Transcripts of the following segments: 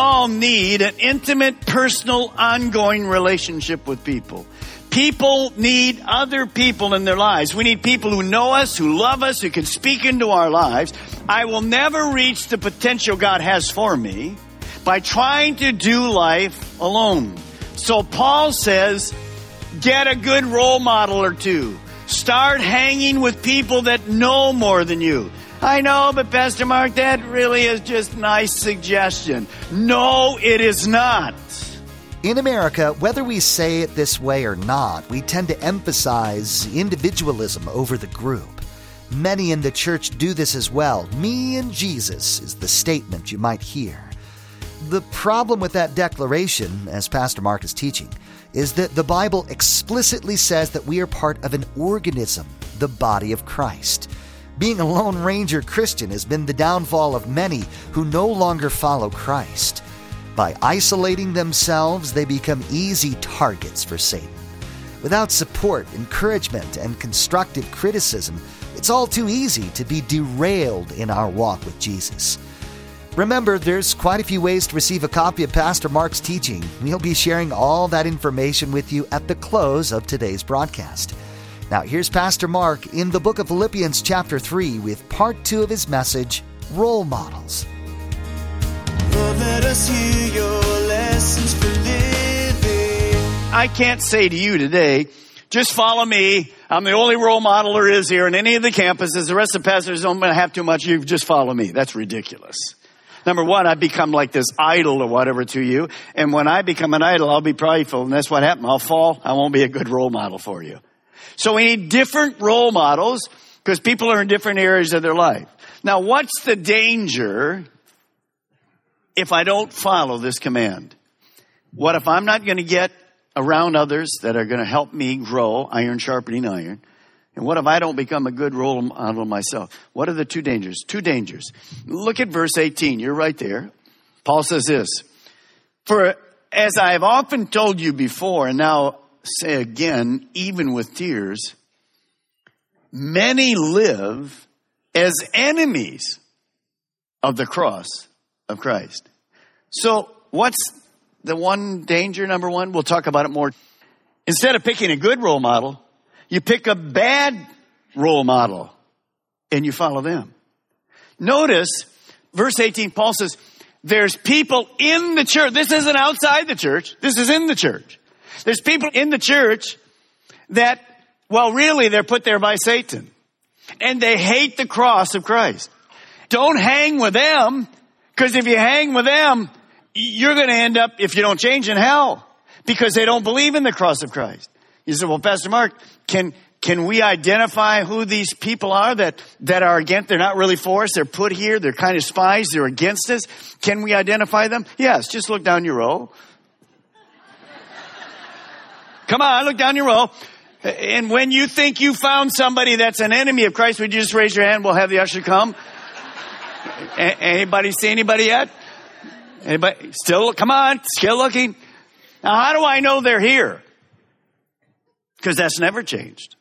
All need an intimate, personal, ongoing relationship with people. People need other people in their lives. We need people who know us, who love us, who can speak into our lives. I will never reach the potential God has for me by trying to do life alone. So Paul says, get a good role model or two. Start hanging with people that know more than you. I know, but Pastor Mark, that really is just nice suggestion. No, it is not. In America, whether we say it this way or not, we tend to emphasize individualism over the group. Many in the church do this as well. Me and Jesus is the statement you might hear. The problem with that declaration, as Pastor Mark is teaching, is that the Bible explicitly says that we are part of an organism, the body of Christ. Being a Lone Ranger Christian has been the downfall of many who no longer follow Christ. By isolating themselves, they become easy targets for Satan. Without support, encouragement, and constructive criticism, it's all too easy to be derailed in our walk with Jesus. Remember, there's quite a few ways to receive a copy of Pastor Mark's teaching. We'll be sharing all that information with you at the close of today's broadcast. Now, here's Pastor Mark in the book of Philippians, chapter 3, with part 2 of his message Role Models. Lord, let us hear your lessons for living. I can't say to you today, just follow me. I'm the only role model there is here in any of the campuses. The rest of the pastors don't have too much. You just follow me. That's ridiculous. Number one, I become like this idol or whatever to you. And when I become an idol, I'll be prideful. And that's what happened. I'll fall. I won't be a good role model for you. So we need different role models because people are in different areas of their life. Now, what's the danger if I don't follow this command? What if I'm not going to get around others that are going to help me grow, iron sharpening iron? And what if I don't become a good role model myself? What are the two dangers? Two dangers. Look at verse 18. You're right there. Paul says this, for as I have often told you before, and now say again, even with tears, many live as enemies of the cross of Christ. So what's the one danger, number one? We'll talk about it more. Instead of picking a good role model, you pick a bad role model and you follow them. Notice verse 18, Paul says, there's people in the church. This isn't outside the church. This is in the church. There's people in the church that, well, really they're put there by Satan and they hate the cross of Christ. Don't hang with them because if you hang with them, you're going to end up, if you don't change, in hell because they don't believe in the cross of Christ. You say, well, Pastor Mark, can, can we identify who these people are that, that are against, they're not really for us, they're put here, they're kind of spies, they're against us? Can we identify them? Yes, just look down your row. Come on, look down your row. And when you think you found somebody that's an enemy of Christ, would you just raise your hand? We'll have the usher come. A- anybody see anybody yet? Anybody? Still, come on, still looking. Now, how do I know they're here? Because that's never changed.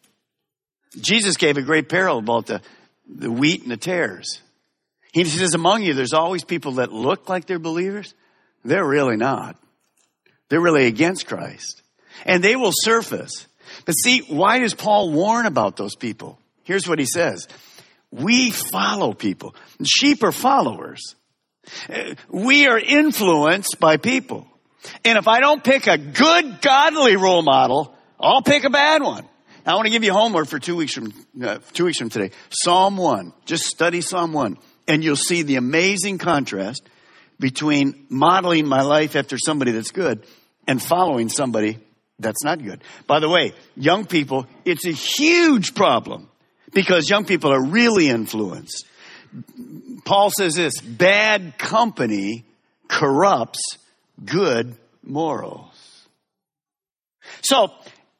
Jesus gave a great parable about the, the wheat and the tares. He says, among you, there's always people that look like they're believers. They're really not. They're really against Christ. And they will surface. But see, why does Paul warn about those people? Here's what he says. We follow people. Sheep are followers. We are influenced by people. And if I don't pick a good, godly role model, I'll pick a bad one. I want to give you homework for two weeks from uh, two weeks from today. Psalm one. Just study Psalm one, and you'll see the amazing contrast between modeling my life after somebody that's good and following somebody that's not good. By the way, young people, it's a huge problem because young people are really influenced. Paul says this, bad company corrupts good morals. So,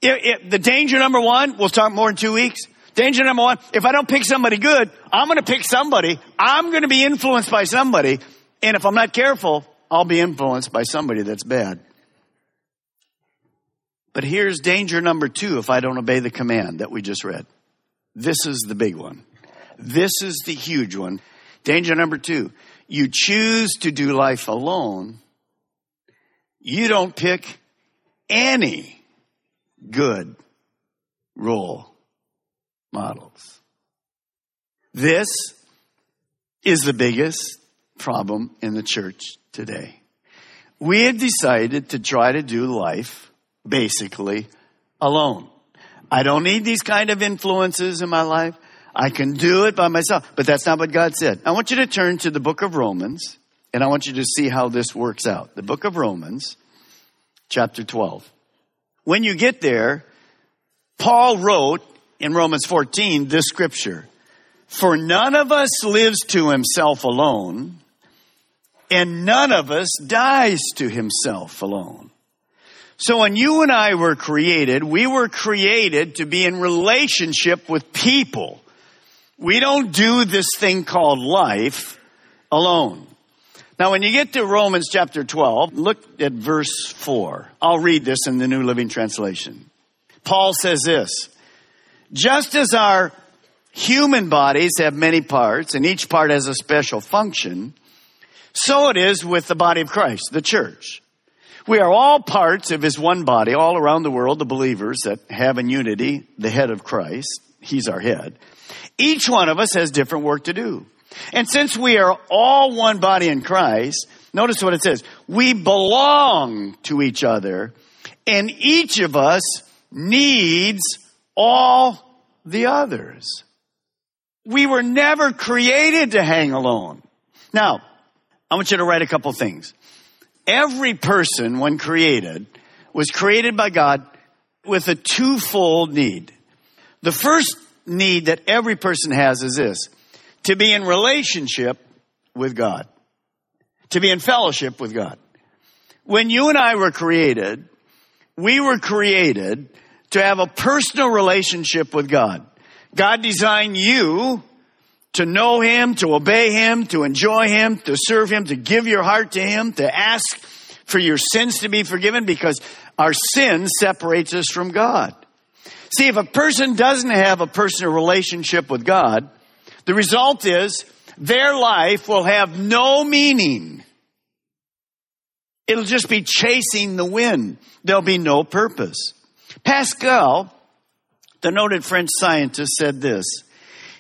if, if the danger number one, we'll talk more in two weeks. Danger number one, if I don't pick somebody good, I'm going to pick somebody. I'm going to be influenced by somebody. And if I'm not careful, I'll be influenced by somebody that's bad. But here's danger number two if I don't obey the command that we just read. This is the big one. This is the huge one. Danger number two. You choose to do life alone. You don't pick any good role models. This is the biggest problem in the church today. We have decided to try to do life basically alone. I don't need these kind of influences in my life. I can do it by myself. But that's not what God said. I want you to turn to the book of Romans and I want you to see how this works out. The book of Romans, chapter 12. When you get there, Paul wrote in Romans 14 this scripture. For none of us lives to himself alone, and none of us dies to himself alone. So when you and I were created, we were created to be in relationship with people. We don't do this thing called life alone. Now when you get to Romans chapter 12, look at verse 4. I'll read this in the New Living Translation. Paul says this, just as our human bodies have many parts and each part has a special function, so it is with the body of Christ, the church. We are all parts of his one body all around the world, the believers that have in unity the head of Christ. He's our head. Each one of us has different work to do. And since we are all one body in Christ, notice what it says. We belong to each other and each of us needs all the others. We were never created to hang alone. Now, I want you to write a couple things. Every person, when created, was created by God with a twofold need. The first need that every person has is this to be in relationship with God, to be in fellowship with God. When you and I were created, we were created to have a personal relationship with God. God designed you to know Him, to obey Him, to enjoy Him, to serve Him, to give your heart to Him, to ask for your sins to be forgiven because our sin separates us from God. See, if a person doesn't have a personal relationship with God, the result is their life will have no meaning. It'll just be chasing the wind. There'll be no purpose. Pascal, the noted French scientist, said this.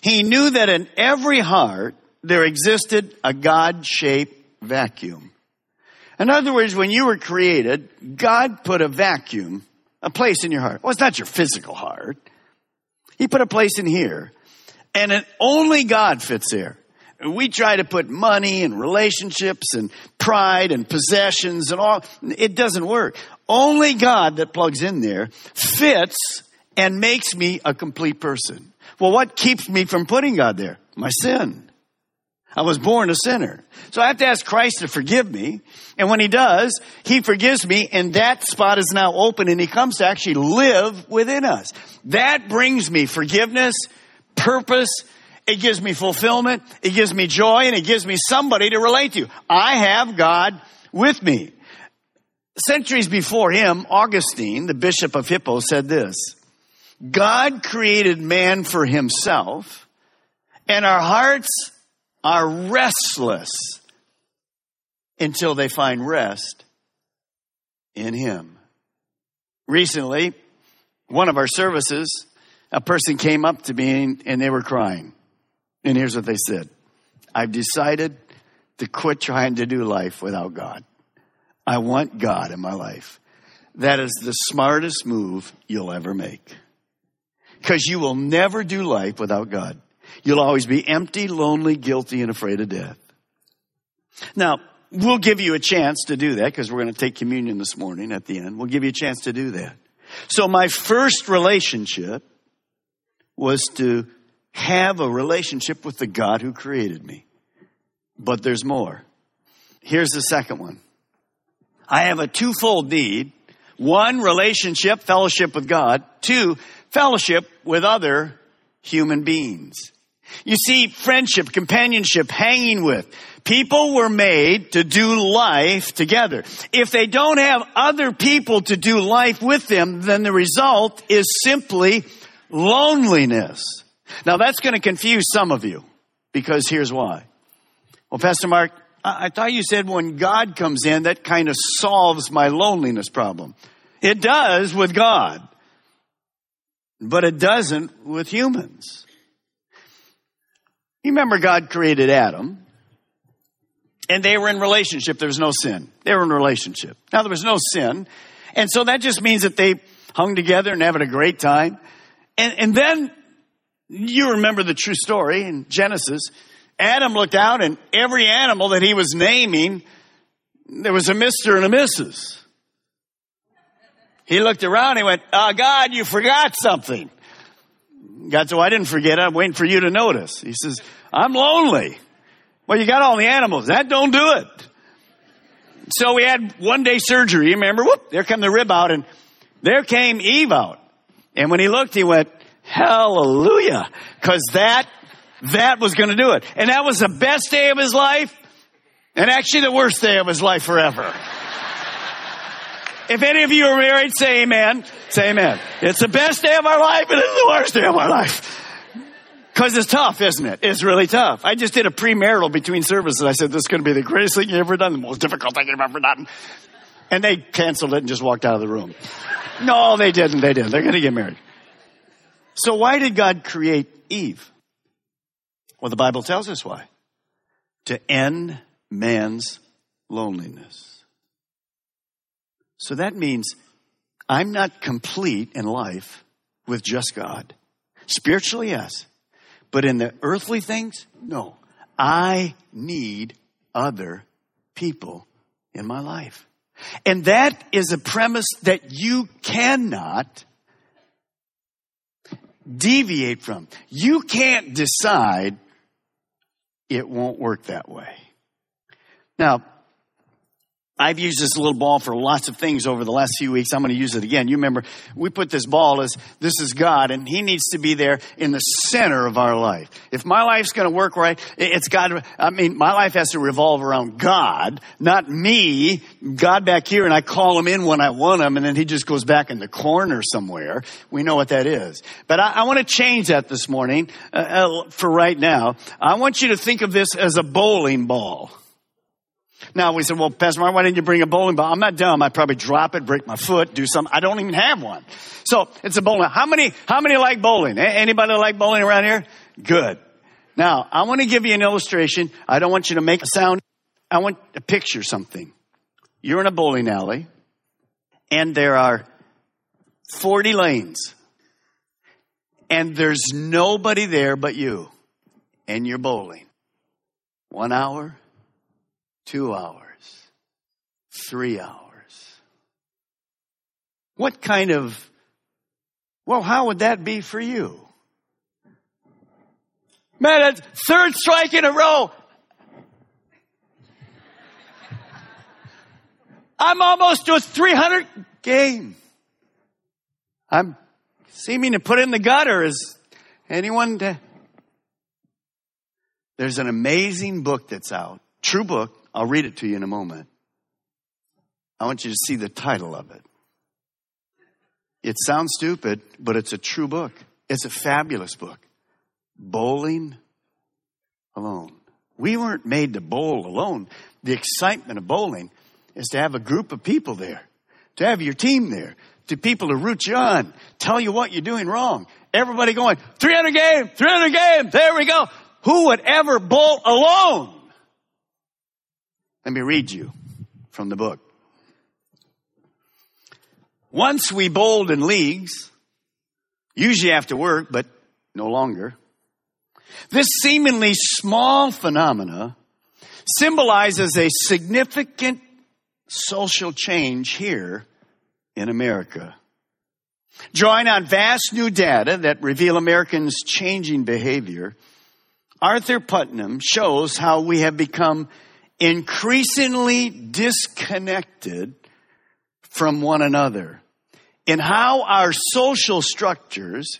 He knew that in every heart there existed a God-shaped vacuum. In other words, when you were created, God put a vacuum, a place in your heart. Well, it's not your physical heart. He put a place in here. And it, only God fits there. We try to put money and relationships and pride and possessions and all. It doesn't work. Only God that plugs in there fits and makes me a complete person. Well, what keeps me from putting God there? My sin. I was born a sinner. So I have to ask Christ to forgive me. And when he does, he forgives me and that spot is now open and he comes to actually live within us. That brings me forgiveness, purpose, it gives me fulfillment, it gives me joy, and it gives me somebody to relate to. I have God with me. Centuries before him, Augustine, the bishop of Hippo, said this God created man for himself, and our hearts are restless until they find rest in him. Recently, one of our services, a person came up to me and they were crying. And here's what they said I've decided to quit trying to do life without God. I want God in my life. That is the smartest move you'll ever make. Because you will never do life without God. You'll always be empty, lonely, guilty, and afraid of death. Now, we'll give you a chance to do that because we're going to take communion this morning at the end. We'll give you a chance to do that. So my first relationship was to have a relationship with the God who created me. But there's more. Here's the second one. I have a twofold need. One, relationship, fellowship with God. Two, fellowship with other human beings. You see, friendship, companionship, hanging with. People were made to do life together. If they don't have other people to do life with them, then the result is simply loneliness. Now that's going to confuse some of you because here's why. Well, Pastor Mark, I thought you said when God comes in, that kind of solves my loneliness problem. It does with God, but it doesn't with humans. You remember God created Adam, and they were in relationship. There was no sin. They were in relationship. Now there was no sin, and so that just means that they hung together and having a great time. And, and then you remember the true story in Genesis. Adam looked out, and every animal that he was naming, there was a Mister and a Mrs. He looked around. He went, "Ah, oh, God, you forgot something." God said, well, I didn't forget. I'm waiting for you to notice. He says, I'm lonely. Well, you got all the animals. That don't do it. So we had one day surgery. Remember? Whoop, there came the rib out and there came Eve out. And when he looked, he went, hallelujah. Cause that, that was going to do it. And that was the best day of his life and actually the worst day of his life forever. If any of you are married, say amen. Say amen. It's the best day of our life and it's the worst day of our life. Cause it's tough, isn't it? It's really tough. I just did a premarital between services. I said, this is going to be the greatest thing you've ever done, the most difficult thing you've ever done. And they canceled it and just walked out of the room. No, they didn't. They didn't. They're going to get married. So why did God create Eve? Well, the Bible tells us why. To end man's loneliness. So that means I'm not complete in life with just God. Spiritually, yes. But in the earthly things, no. I need other people in my life. And that is a premise that you cannot deviate from. You can't decide it won't work that way. Now, I've used this little ball for lots of things over the last few weeks. I'm going to use it again. You remember, we put this ball as this is God, and He needs to be there in the center of our life. If my life's going to work right, it's God. I mean, my life has to revolve around God, not me. God back here, and I call Him in when I want Him, and then He just goes back in the corner somewhere. We know what that is. But I, I want to change that this morning uh, uh, for right now. I want you to think of this as a bowling ball. Now we said, well, Pastor Mark, why didn't you bring a bowling ball? I'm not dumb. I'd probably drop it, break my foot, do something. I don't even have one. So it's a bowling. How many, how many like bowling? Anybody like bowling around here? Good. Now, I want to give you an illustration. I don't want you to make a sound. I want to picture something. You're in a bowling alley and there are 40 lanes and there's nobody there but you and you're bowling. One hour, two hours, three hours. What kind of, well, how would that be for you? Man, that's third strike in a row. I'm almost to a 300 game. I'm seeming to put in the gutter. Is anyone? To... There's an amazing book that's out, true book, I'll read it to you in a moment. I want you to see the title of it. It sounds stupid, but it's a true book. It's a fabulous book. Bowling alone. We weren't made to bowl alone. The excitement of bowling is to have a group of people there, to have your team there, to people to root you on, tell you what you're doing wrong. Everybody going, 300 game, 300 game, there we go. Who would ever bowl alone? Let me read you from the book. Once we bowled in leagues, usually after work, but no longer. This seemingly small phenomena symbolizes a significant social change here in America. Drawing on vast new data that reveal Americans' changing behavior, author Putnam shows how we have become increasingly disconnected from one another in how our social structures,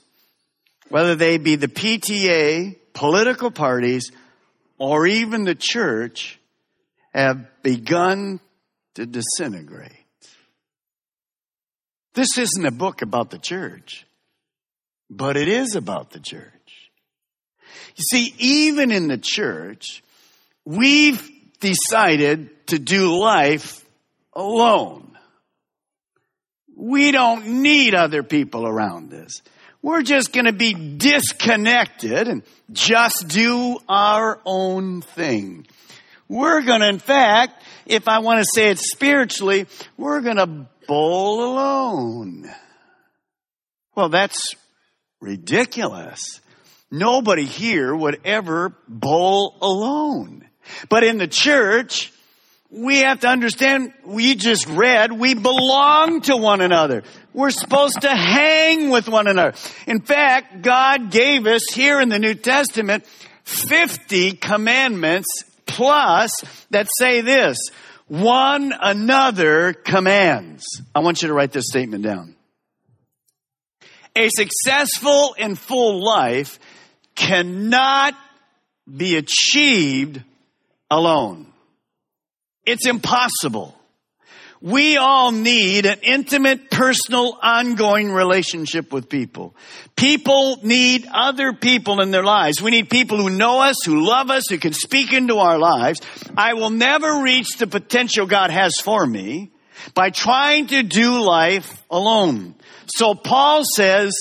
whether they be the PTA, political parties, or even the church, have begun to disintegrate. This isn't a book about the church, but it is about the church. You see, even in the church, we've decided to do life alone. We don't need other people around us. We're just going to be disconnected and just do our own thing. We're going to, in fact, if I want to say it spiritually, we're going to bowl alone. Well, that's ridiculous. Nobody here would ever bowl alone. But in the church, we have to understand, we just read, we belong to one another. We're supposed to hang with one another. In fact, God gave us here in the New Testament 50 commandments plus that say this, one another commands. I want you to write this statement down. A successful and full life cannot be achieved alone. It's impossible. We all need an intimate, personal, ongoing relationship with people. People need other people in their lives. We need people who know us, who love us, who can speak into our lives. I will never reach the potential God has for me by trying to do life alone. So Paul says,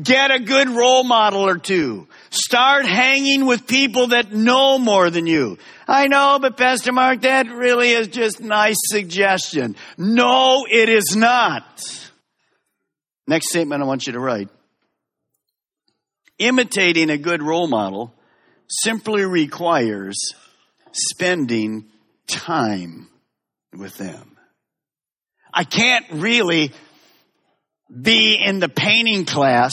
get a good role model or two. Start hanging with people that know more than you. I know, but Pastor Mark, that really is just nice suggestion. No, it is not. Next statement I want you to write. Imitating a good role model simply requires spending time with them. I can't really be in the painting class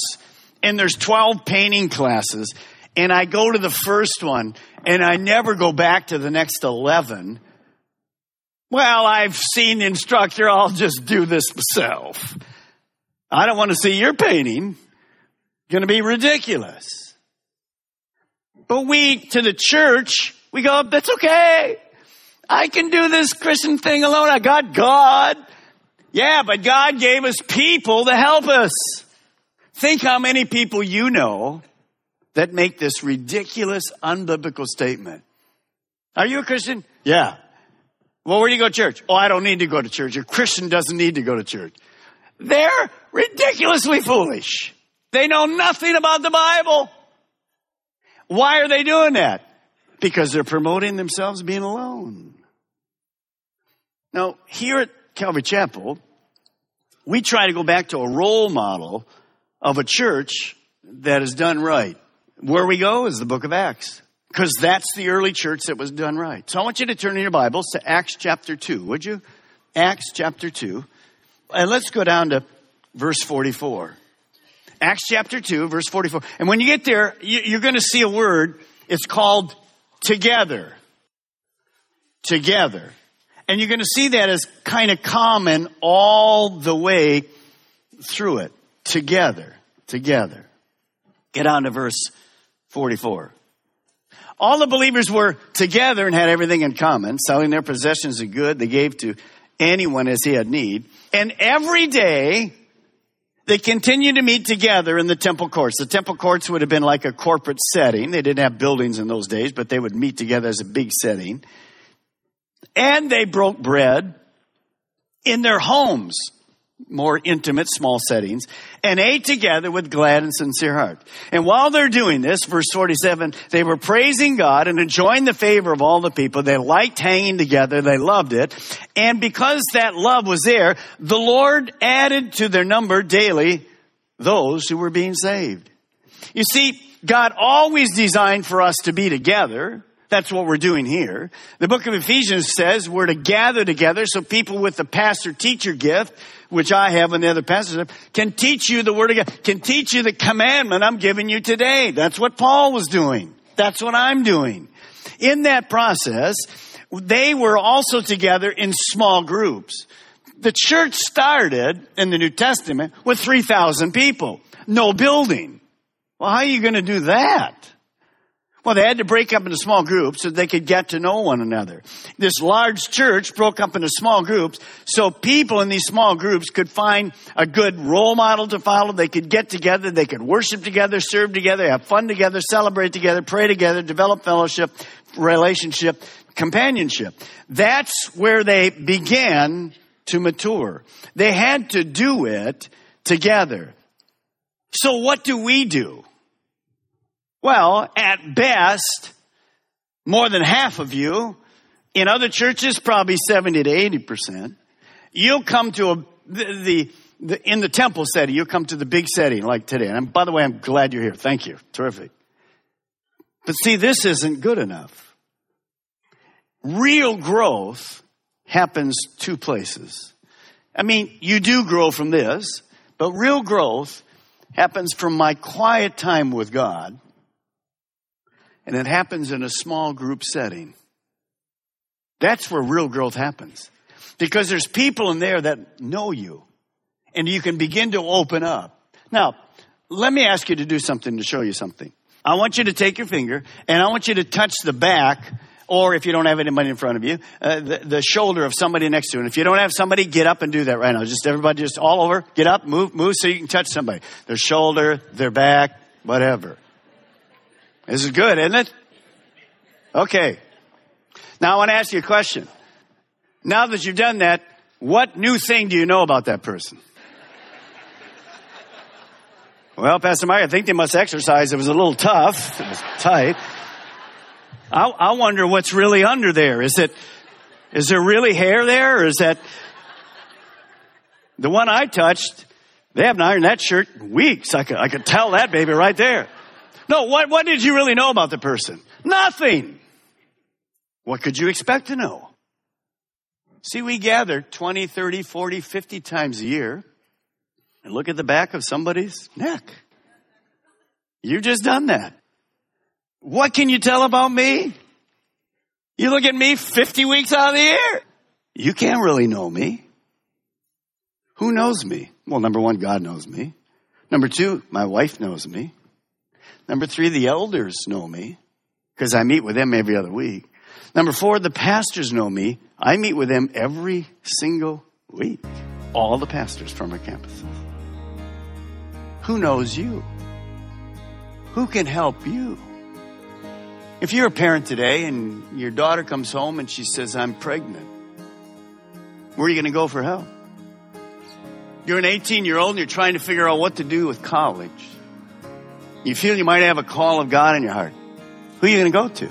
and there's 12 painting classes and I go to the first one and I never go back to the next 11. Well, I've seen the instructor. I'll just do this myself. I don't want to see your painting. Going to be ridiculous. But we, to the church, we go, that's okay. I can do this Christian thing alone. I got God. Yeah, but God gave us people to help us. Think how many people you know that make this ridiculous, unbiblical statement. Are you a Christian? Yeah. Well, where do you go to church? Oh, I don't need to go to church. A Christian doesn't need to go to church. They're ridiculously foolish. They know nothing about the Bible. Why are they doing that? Because they're promoting themselves being alone. Now, here at Calvary Chapel, we try to go back to a role model of a church that is done right. Where we go is the book of Acts. Because that's the early church that was done right. So I want you to turn in your Bibles to Acts chapter 2, would you? Acts chapter 2. And let's go down to verse 44. Acts chapter 2, verse 44. And when you get there, you're going to see a word. It's called together. Together. And you're going to see that as kind of common all the way through it together, together. Get on to verse 44. All the believers were together and had everything in common, selling their possessions and good they gave to anyone as he had need. And every day they continued to meet together in the temple courts. The temple courts would have been like a corporate setting. They didn't have buildings in those days, but they would meet together as a big setting. And they broke bread in their homes more intimate, small settings, and ate together with glad and sincere heart. And while they're doing this, verse 47, they were praising God and enjoying the favor of all the people. They liked hanging together. They loved it. And because that love was there, the Lord added to their number daily those who were being saved. You see, God always designed for us to be together, That's what we're doing here. The book of Ephesians says we're to gather together so people with the pastor teacher gift, which I have and the other pastors have, can teach you the word of God, can teach you the commandment I'm giving you today. That's what Paul was doing. That's what I'm doing. In that process, they were also together in small groups. The church started in the New Testament with 3,000 people. No building. Well, how are you going to do that? Well, they had to break up into small groups so they could get to know one another. This large church broke up into small groups so people in these small groups could find a good role model to follow. They could get together, they could worship together, serve together, have fun together, celebrate together, pray together, develop fellowship, relationship, companionship. That's where they began to mature. They had to do it together. So what do we do? Well, at best, more than half of you, in other churches, probably 70 to 80%, you'll come to a, the, the, in the temple setting, you'll come to the big setting like today. And by the way, I'm glad you're here. Thank you. Terrific. But see, this isn't good enough. Real growth happens two places. I mean, you do grow from this, but real growth happens from my quiet time with God and it happens in a small group setting. That's where real growth happens. Because there's people in there that know you and you can begin to open up. Now, let me ask you to do something to show you something. I want you to take your finger and I want you to touch the back or if you don't have anybody in front of you, uh, the, the, shoulder of somebody next to you. And if you don't have somebody, get up and do that right now. Just everybody, just all over, get up, move, move so you can touch somebody. Their shoulder, their back, whatever. This is good, isn't it? Okay. Now I want to ask you a question. Now that you've done that, what new thing do you know about that person? Well, Pastor Mike, I think they must exercise. It was a little tough. It was tight. I, I wonder what's really under there. Is it, is there really hair there or is that the one I touched? They haven't ironed that shirt in weeks. I could, I could tell that baby right there. No, what, what did you really know about the person? Nothing. What could you expect to know? See, we gather 20, 30, 40, 50 times a year and look at the back of somebody's neck. You've just done that. What can you tell about me? You look at me 50 weeks out of the year. You can't really know me. Who knows me? Well, number one, God knows me. Number two, my wife knows me. Number three, the elders know me because I meet with them every other week. Number four, the pastors know me. I meet with them every single week. All the pastors from our campuses. Who knows you? Who can help you? If you're a parent today and your daughter comes home and she says, I'm pregnant, where are you going to go for help? You're an 18 year old and you're trying to figure out what to do with college. You feel you might have a call of God in your heart. Who are you going to go to?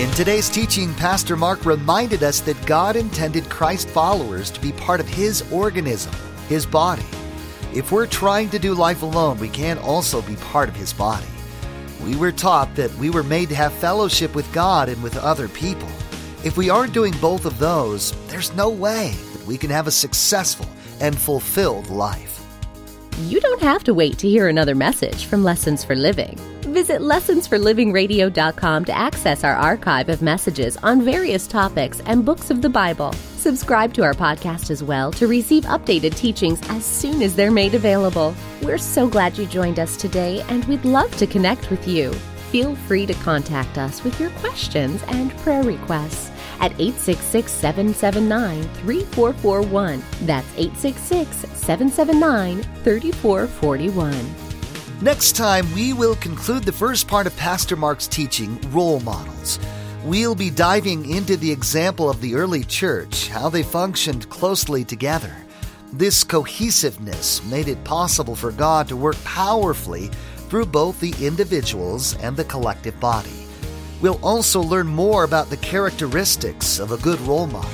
In today's teaching, Pastor Mark reminded us that God intended Christ followers to be part of His organism, His body. If we're trying to do life alone, we can also be part of His body. We were taught that we were made to have fellowship with God and with other people. If we aren't doing both of those, there's no way that we can have a successful and fulfilled life you don't have to wait to hear another message from Lessons for Living. Visit lessonsforlivingradio.com to access our archive of messages on various topics and books of the Bible. Subscribe to our podcast as well to receive updated teachings as soon as they're made available. We're so glad you joined us today and we'd love to connect with you. Feel free to contact us with your questions and prayer requests at 866 779 3441. That's 866 779 3441. Next time, we will conclude the first part of Pastor Mark's teaching, Role Models. We'll be diving into the example of the early church, how they functioned closely together. This cohesiveness made it possible for God to work powerfully through both the individuals and the collective body. We'll also learn more about the characteristics of a good role model.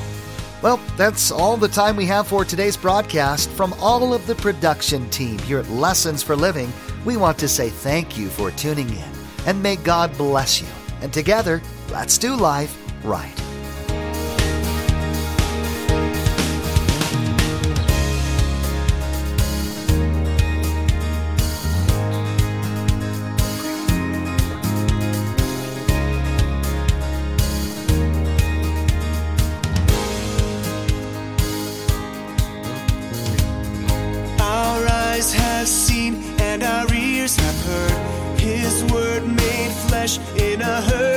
Well, that's all the time we have for today's broadcast. From all of the production team here at Lessons for Living, we want to say thank you for tuning in. and may God bless you. And together, let's do life right. In a hurting